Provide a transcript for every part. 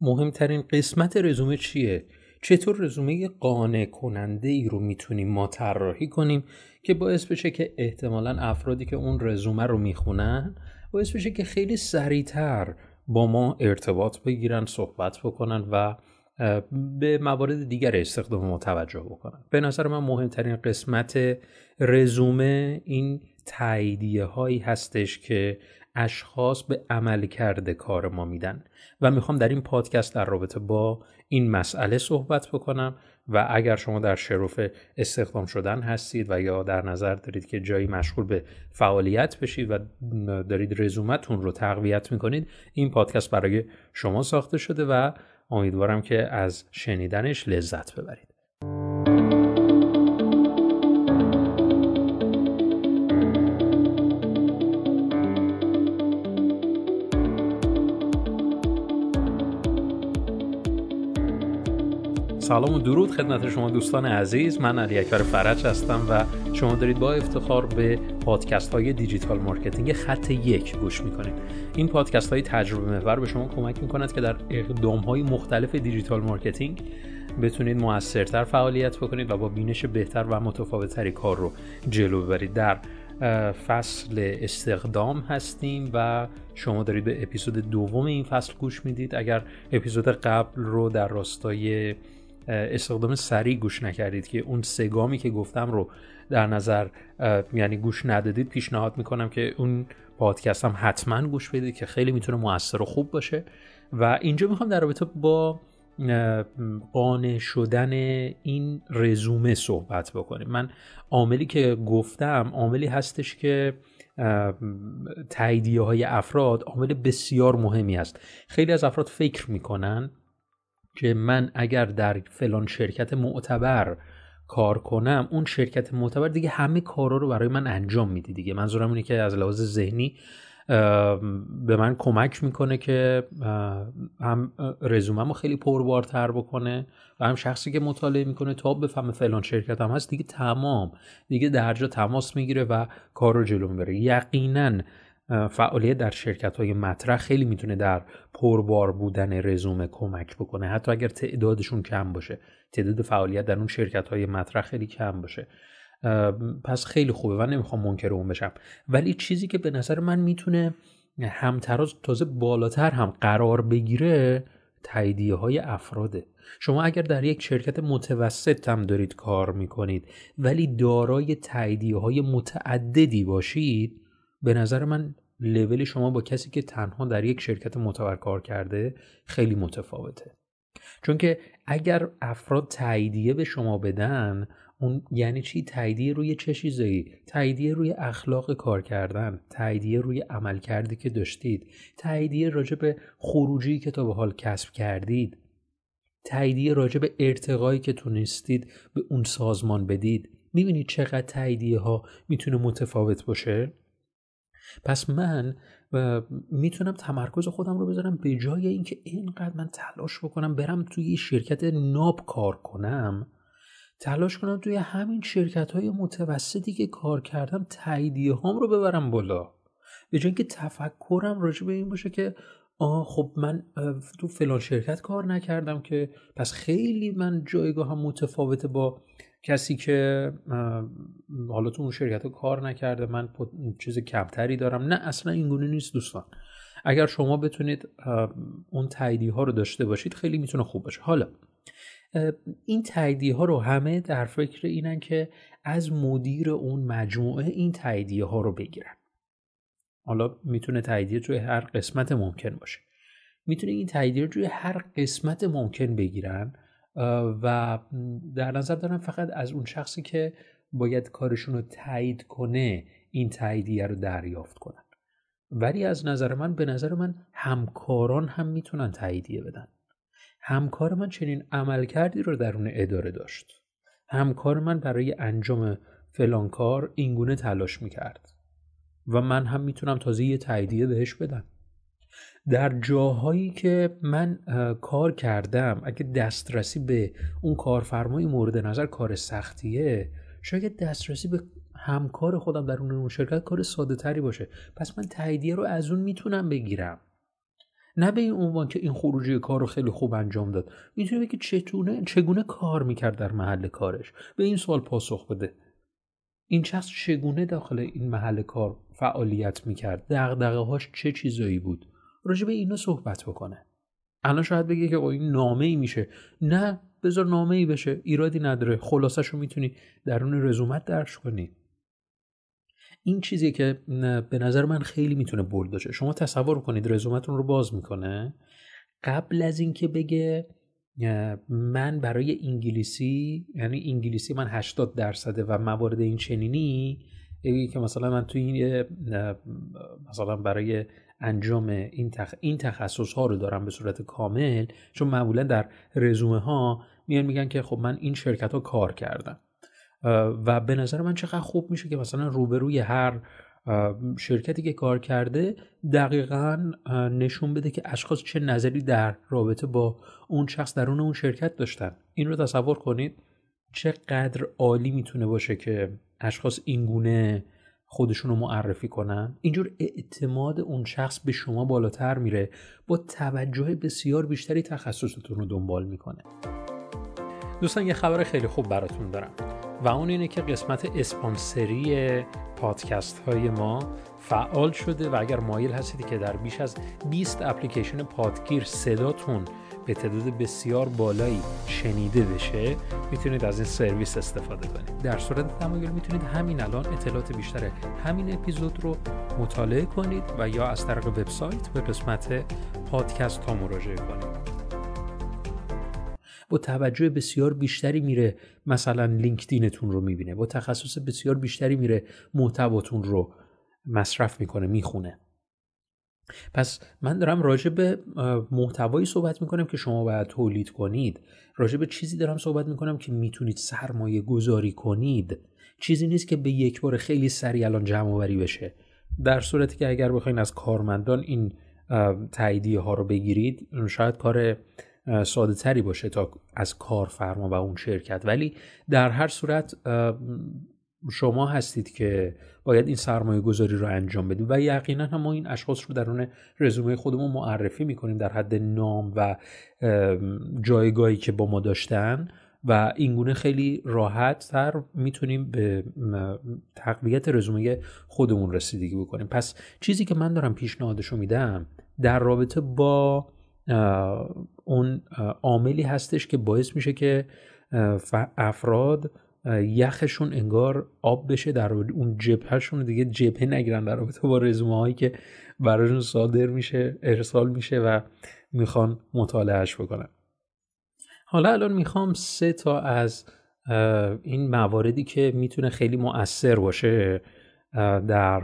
مهمترین قسمت رزومه چیه؟ چطور رزومه قانع کننده ای رو می‌تونیم ما طراحی کنیم که باعث بشه که احتمالا افرادی که اون رزومه رو می‌خونن باعث بشه که خیلی سریعتر با ما ارتباط بگیرن صحبت بکنن و به موارد دیگر استخدام ما توجه بکنن. به نظر من مهمترین قسمت رزومه این تاییدیه هایی هستش که اشخاص به عمل کرده کار ما میدن. و می‌خوام در این پادکست در رابطه با این مسئله صحبت بکنم و اگر شما در شرف استخدام شدن هستید و یا در نظر دارید که جایی مشغول به فعالیت بشید و دارید رزومتون رو تقویت می‌کنید این پادکست برای شما ساخته شده و امیدوارم که از شنیدنش لذت ببرید. سلام و درود خدمت شما دوستان عزیز. من علی اکبر فرج هستم و شما دارید با افتخار به پادکست های digital marketing خط یک گوش می‌کنید. این پادکست های تجربه محور به شما کمک می‌کند که در اقدام های مختلف digital marketing بتونید موثرتر فعالیت بکنید و با بینش بهتر و متفاوتتری کار رو جلو ببرید. در فصل استخدام هستیم و شما دارید به اپیزود دوم این فصل گوش می‌دید. اگر اپیزود قبل رو در راستای استخدام سریع گوش نکردید که اون سگامی که گفتم رو در نظر یعنی گوش ندادید پیشنهاد می‌کنم که اون پادکست هم حتما گوش بدید که خیلی می‌تونه موثر و خوب باشه. و اینجا می‌خوام در رابطه با قانع شدن این رزومه صحبت بکنیم. من عاملی که گفتم عاملی هستش که تاییدیه های افراد عامل بسیار مهمی است. خیلی از افراد فکر می‌کنن که من اگر در فلان شرکت معتبر کار کنم اون شرکت معتبر دیگه همه کارا رو برای من انجام میده دیگه. منظورم اینه که از لحاظ ذهنی به من کمک می‌کنه که هم رزوممو خیلی پربارتر بکنه و هم شخصی که مطالعه می‌کنه تا بفهمه فلان شرکت هم هست دیگه تمام دیگه درجا تماس می‌گیره و کار رو جلو می‌بره. یقینا فعالیت در شرکت های مطرح خیلی می‌تونه در پربار بودن رزومه کمک بکنه. حتی اگر تعدادشون کم باشه تعداد فعالیت در اون شرکت های مطرح خیلی کم باشه. پس خیلی خوبه. و نمی‌خوام منکر اون بشم. ولی چیزی که به نظر من می‌تونه همتراز تازه بالاتر هم قرار بگیره تاییدیه های افراده. شما اگر در یک شرکت متوسط هم دارید کار می‌کنید ولی دارای تاییدیه های متعددی باشید به نظر من لول شما با کسی که تنها در یک شرکت معتبر کار کرده خیلی متفاوته. چون که اگر افراد تاییدیه به شما بدن اون یعنی چی؟ تاییدیه روی چه چیزایی؟ تاییدیه روی اخلاق کار کردن تاییدیه روی عمل کردی که داشتید تاییدیه راجع به خروجی که تا به حال کسب کردید تاییدیه راجع به ارتقایی که تونستید به اون سازمان بدید. می‌بینید چقدر تاییدیه ها می‌تونه متفاوت باشه؟ پس من می‌تونم تمرکز خودم رو بذارم به جای اینکه اینقدر من تلاش بکنم برم توی شرکت ناب کار کنم تلاش کنم توی همین شرکت های متوسطی که کار کردم تاییدیه هام رو ببرم بالا. به جای اینکه تفکرم راجع به این باشه که آه خب من تو فلان شرکت کار نکردم که پس خیلی من جایگاه هم متفاوته با کسی که حالا تو اون شرکت رو کار نکرده من چیز کمتری دارم. نه اصلا اینگونه نیست دوستان. اگر شما بتونید اون تاییدی ها رو داشته باشید خیلی می‌تونه خوب باشه. حالا این تاییدی ها رو همه در فکر اینن که از مدیر اون مجموعه این تاییدیه ها رو بگیرن. حالا می‌تونه تاییدیه توی هر قسمت ممکن باشه. می‌تونه این تاییدیه رو توی هر قسمت ممکن بگیرن. و در نظر دارم فقط از اون شخصی که باید کارشون رو تایید کنه این تاییدیه رو دریافت کنن. ولی از نظر من به نظر من همکاران هم می‌تونن تاییدیه بدن. همکار من چنین عمل کردی رو درون اداره داشت. همکار من برای انجام فلان کار اینگونه تلاش می‌کرد. و من هم می‌تونم تازه یه تاییدیه بهش بدم. در جاهایی که من کار کردم اگه دسترسی به اون کارفرمای مورد نظر کار سختیه شاید دسترسی به همکار خودم در اون شرکت کار ساده تری باشه. پس من تاییدیه رو از اون می‌تونم بگیرم. نه به این عنوان که این خروجی کار رو خیلی خوب انجام داد. می‌تونه بگه چطونه چگونه کار می‌کرد در محل کارش؟ به این سوال پاسخ بده. این شخص چگونه داخل این محل کار فعالیت می‌کرد؟ دغدغه هاش چه چیزایی بود؟ راجع به اینا صحبت بکنه. الان شاید بگه که این نامه ای میشه. نه بذار نامه ای بشه. ایرادی نداره. خلاصش رو می‌تونی درون رزومت درش کنی. این چیزی که به نظر من خیلی می‌تونه بولد باشه. شما تصور کنید رزومتون رو باز می‌کنه. قبل از اینکه بگه من برای انگلیسی یعنی انگلیسی من 80 درصده و موارد این چنینی که مثلا من توی این مثلا برای انجام این, تخ... این تخصص ها رو دارم به صورت کامل چون معمولا در رزومه ها میان میگن که خب من این شرکت ها کار کردم. و به نظر من چقدر خوب میشه که مثلا روبروی هر شرکتی که کار کرده دقیقا نشون بده که اشخاص چه نظری در رابطه با اون شخص درون اون شرکت داشتن. این رو تصور کنید چقدر عالی می‌تونه باشه که اشخاص اینگونه خودشون رو معرفی کنن. اینجور اعتماد اون شخص به شما بالاتر میره با توجه بسیار بیشتری تخصصتون رو دنبال می‌کنه. دوستان یه خبر خیلی خوب براتون دارم. و اون اینه که قسمت اسپانسری پادکست های ما فعال شده و اگر مایل هستید که در بیش از 20 اپلیکیشن پادگیر صداتون به تعداد بسیار بالایی شنیده بشه می‌تونید از این سرویس استفاده کنید. در صورت تمایل می‌تونید همین الان اطلاعات بیشتر همین اپیزود رو مطالعه کنید و یا از طریق وبسایت به قسمت پادکست ها مراجعه کنید. با توجه بسیار بیشتری میره مثلا لینکدینتون رو می‌بینه با تخصص بسیار بیشتری میره محتواتون رو مصرف می‌کنه می‌خونه. پس من دارم راجع به محتوایی صحبت می‌کنم که شما باید تولید کنید. راجع به چیزی دارم صحبت می‌کنم که می‌تونید سرمایه گذاری کنید. چیزی نیست که به یک بار خیلی سریع الان جمع آوری بشه. در صورتی که اگر بخواین از کارمندان این تاییدیه ها رو بگیرید شاید کار ساده تری باشه تا از کارفرما و اون شرکت. ولی در هر صورت شما هستید که باید این سرمایه گذاری رو انجام بدید و یقینا هم ما این اشخاص رو درون رزومه خودمون معرفی می‌کنیم در حد نام و جایگاهی که با ما داشتن و اینگونه خیلی راحت تر می‌تونیم به تقویت رزومه خودمون رسیدگی بکنیم. پس چیزی که من دارم پیشنهادشو میدم در رابطه با اون عاملی هستش که باعث میشه که افراد یخشون انگار آب بشه در اون جبهشون دیگه جبهه نگیرن در رابطه با رزومه هایی که براشون صادر میشه ارسال میشه و می‌خوان مطالعهش بکنن. حالا الان می‌خوام سه تا از این مواردی که می‌تونه خیلی مؤثر باشه در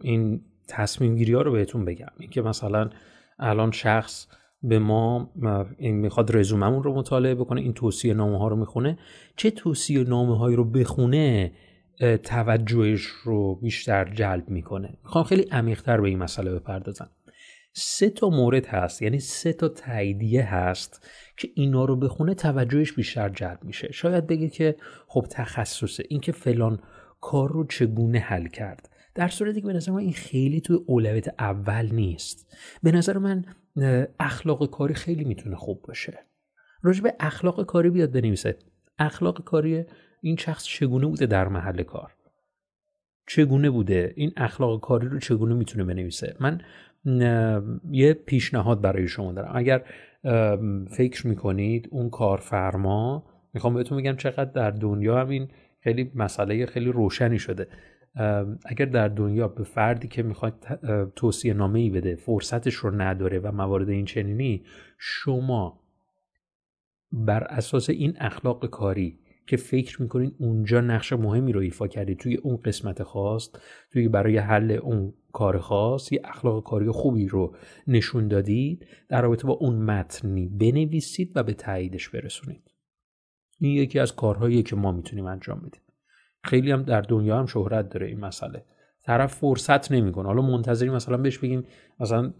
این تصمیم گیری ها رو بهتون بگم. اینکه مثلا الان شخص به ما این می‌خواد رزوممون رو مطالعه بکنه این توصیه نامه ها رو می‌خونه. چه توصیه نامه هایی رو بخونه توجهش رو بیشتر جلب می‌کنه؟ می‌خوام خیلی عمیقتر به این مسئله بپردازم. سه تا مورد هست یعنی سه تا تاییدیه هست که اینا رو بخونه توجهش بیشتر جلب میشه. شاید بگه که خب تخصصه اینکه فلان کار رو چگونه حل کرد. در صورتی که به نظر من این خیلی توی اولویت اول نیست. به نظر من اخلاق کاری خیلی می‌تونه خوب باشه. راجع به اخلاق کاری بیاد بنویسه. اخلاق کاری این شخص چگونه بوده در محل کار؟ چگونه بوده؟ این اخلاق کاری رو چگونه می‌تونه بنویسه؟ من یه پیشنهاد برای شما دارم. اگر فکر می‌کنید اون کارفرما می‌خوام بهتون بگم چقدر در دنیا هم این خیلی مسئله خیلی روشنی شده. اگر در دنیا به فردی که می‌خواد توصیه نامه ای بده فرصتش رو نداره و موارد این چنینی شما بر اساس این اخلاق کاری که فکر می‌کنید اونجا نقش مهمی رو ایفا کردید توی اون قسمت خاص توی برای حل اون کار خاص یه اخلاق کاری خوبی رو نشون دادید در رابطه با اون متنی بنویسید و به تاییدش برسونید. این یکی از کارهایی که ما می‌تونیم انجام بدیم. خیلی هم در دنیا هم شهرت داره این مسئله. طرف فرصت نمی‌کنه. حالا منتظری مثلا بهش بگیم مثلا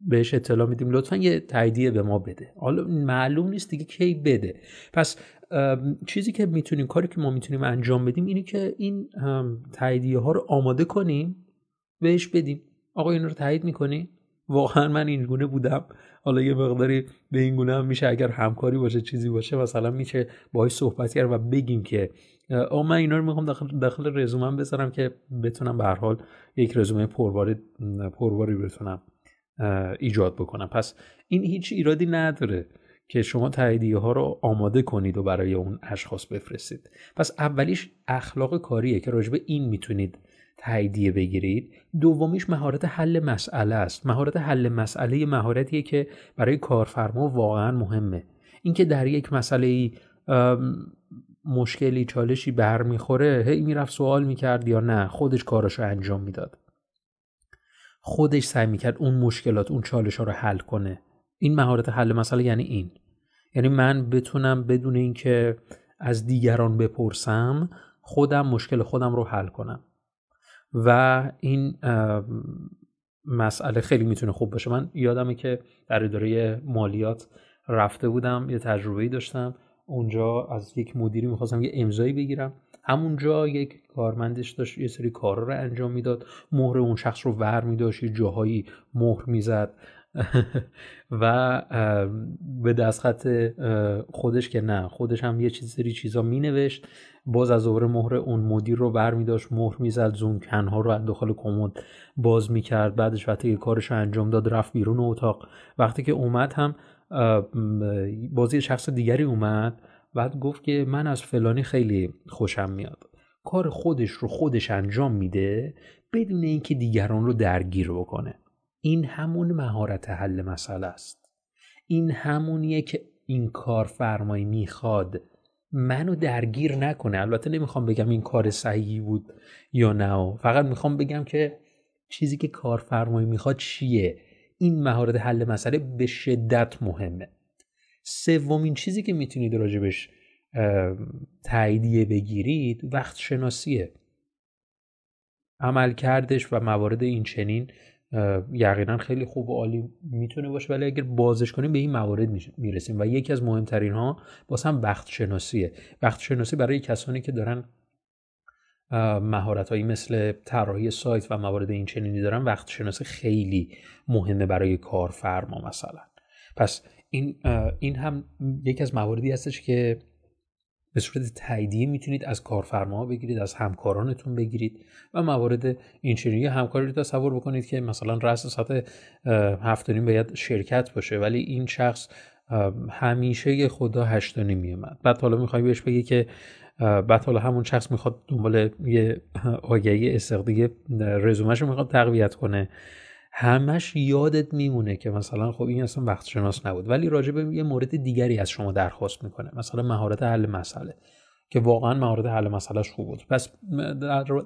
بهش اطلاع میدیم. لطفا یه تاییدیه به ما بده. حالا معلوم نیست دیگه کی بده. پس چیزی که می‌تونیم کاری که ما می‌تونیم انجام بدیم اینه که این تاییدیه ها رو آماده کنیم بهش بدیم. آقا این رو تایید می‌کنی؟ واقعا من این گونه بودم. حالا یه مقداری به این گونه هم میشه اگر همکاری باشه چیزی باشه مثلا میشه باهاش صحبت کرد و بگیم که من اینا رو می‌خوام داخل داخل رزومم بذارم که بتونم به هر حال یک رزومه پرواری پرواری بتونم ایجاد بکنم. پس این هیچ ایرادی نداره که شما تاییدیه ها رو آماده کنید و برای اون اشخاص بفرستید. پس اولیش اخلاق کاریه که راجبه این می‌تونید تاییدیه بگیرید. دومیش مهارت حل مسئله است. مهارت حل مسئله مهارتیه که برای کارفرما واقعا مهمه. اینکه در یک مسئله مشکلی چالشی برمیخوره هی می‌رفت سوال می‌کرد یا نه خودش کاراشو انجام می‌داد. خودش سعی می‌کرد اون مشکلات اون چالش ها رو حل کنه. این مهارت حل مسئله یعنی این. یعنی من بتونم بدون اینکه از دیگران بپرسم خودم مشکل خودم رو حل کنم. و این مسئله خیلی می‌تونه خوب باشه. من یادمه که در اداره مالیات رفته بودم یه تجربه داشتم. اونجا از یک مدیری می‌خواستم یه امضایی بگیرم. همونجا یک کارمندش داشت یه سری کارا رو انجام می‌داد. مهر اون شخص رو ور میداشت یه جاهایی مهر می‌زد. و به دستخط خودش که نه خودش هم یه چیز سری چیزا مینوشت. باز از دوباره مهر اون مدیر رو بر میداشت مهر می‌زد زون کنها رو از داخل کمد باز می‌کرد. بعدش وقتی که کارش رو انجام داد رفت بیرون اتاق. وقتی که اومد هم بازی شخص دیگری اومد. بعد گفت که من از فلانی خیلی خوشم میاد. کار خودش رو خودش انجام میده بدون اینکه دیگران رو درگیر بکنه. این همون مهارت حل مسئله است. این همونیه که این کارفرمایی می‌خواد. منو درگیر نکنه. البته نمی‌خوام بگم این کار صحیحی بود یا نه. فقط می‌خوام بگم که چیزی که کارفرمایی می‌خواد چیه؟ این مهارت حل مسئله به شدت مهمه. سومین چیزی که می‌تونید راجبش تاییدیه بگیرید وقت شناسیه. عمل کردش و موارد این چنین یقینا خیلی خوب و عالی می‌تونه باشه ولی اگر بازش کنیم به این موارد می‌رسیم. و یکی از مهمترین ها باز هم وقت شناسیه وقت شناسی برای کسانی که دارن مهارت هایی مثل طراحی سایت و موارد این چنینی دارن وقت شناسی خیلی مهمه برای کارفرما مثلا. پس این این هم یکی از مواردی هستش که به صورت تاییدیه می‌تونید از کارفرما بگیرید از همکارانتون بگیرید و موارد این چنینی همکاری رو تصور بکنید که مثلا رأس ساعت هفت باید شرکت باشه ولی این شخص همیشه خدا هشت میومد بعد حالا می‌خوای بهش بگی که بعد حالا همون شخص می‌خواد دنبال یه آگهی استقدیه رزومش رو می‌خواد تقویت کنه. همش یادت میمونه که مثلا خب این اصلا وقت شناس نبود ولی راجع به یه مورد دیگری از شما درخواست می‌کنه. مثلا مهارت حل مسئله. که واقعا مهارت حل مسئلهش خوب بود. پس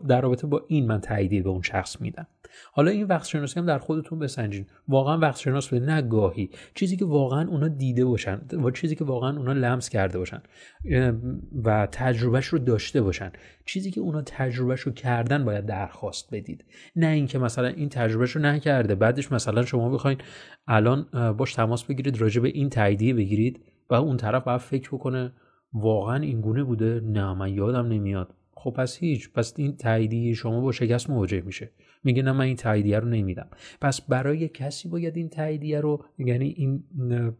در رابطه با این من تاییدیه به اون شخص میدم. حالا این وقت شناسی هم در خودتون بسنجین. واقعا وقت شناس به نگاهی. چیزی که واقعا اونا دیده باشن و چیزی که واقعا اونا لمس کرده باشن و تجربهش رو داشته باشن. چیزی که اونا تجربهش رو کردن باید درخواست بدید. نه اینکه مثلا این تجربهش رو نکرده بعدش مثلا شما بخواین الان باش تماس بگیرید راجع به این تاییدیه بگیرید و اون طرف باید فکر بکنه واقعا اینگونه بوده؟ نه من یادم نمیاد. خب پس هیچ. پس این تاییدیه شما با شکست مواجه میشه. میگه نه من این تاییدیه رو نمیدم. پس برای کسی باید این تاییدیه رو یعنی این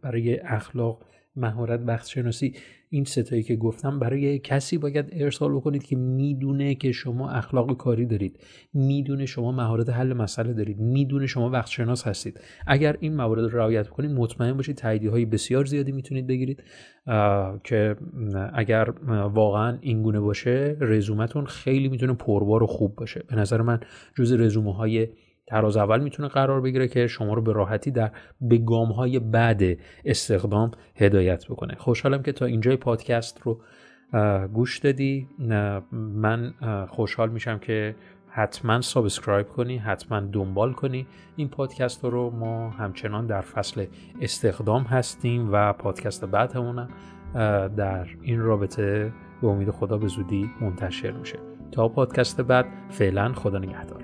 برای اخلاق مهارت وقت شناسی این ستایی که گفتم برای کسی باید ارسال بکنید که می‌دونه که شما اخلاق کاری دارید. می‌دونه شما مهارت حل مسئله دارید. می‌دونه شما وقت شناس هستید. اگر این موارد رو رعایت کنید مطمئن باشید تاییدیه های بسیار زیادی می‌تونید بگیرید. که اگر واقعا این گونه باشه رزومتون خیلی می‌تونه پربار و خوب باشه. به نظر من جز رزومه های تراز اول می‌تونه قرار بگیره که شما رو به راحتی در به گام های بعد استخدام هدایت بکنه. خوشحالم که تا اینجای پادکست رو گوش دادی. من خوشحال میشم که حتما subscribe کنی حتما دنبال کنی. این پادکست رو ما همچنان در فصل استخدام هستیم و پادکست بعدمونم در این رابطه به امید خدا به زودی منتشر میشه. تا پادکست بعد فعلا خدا نگهدار.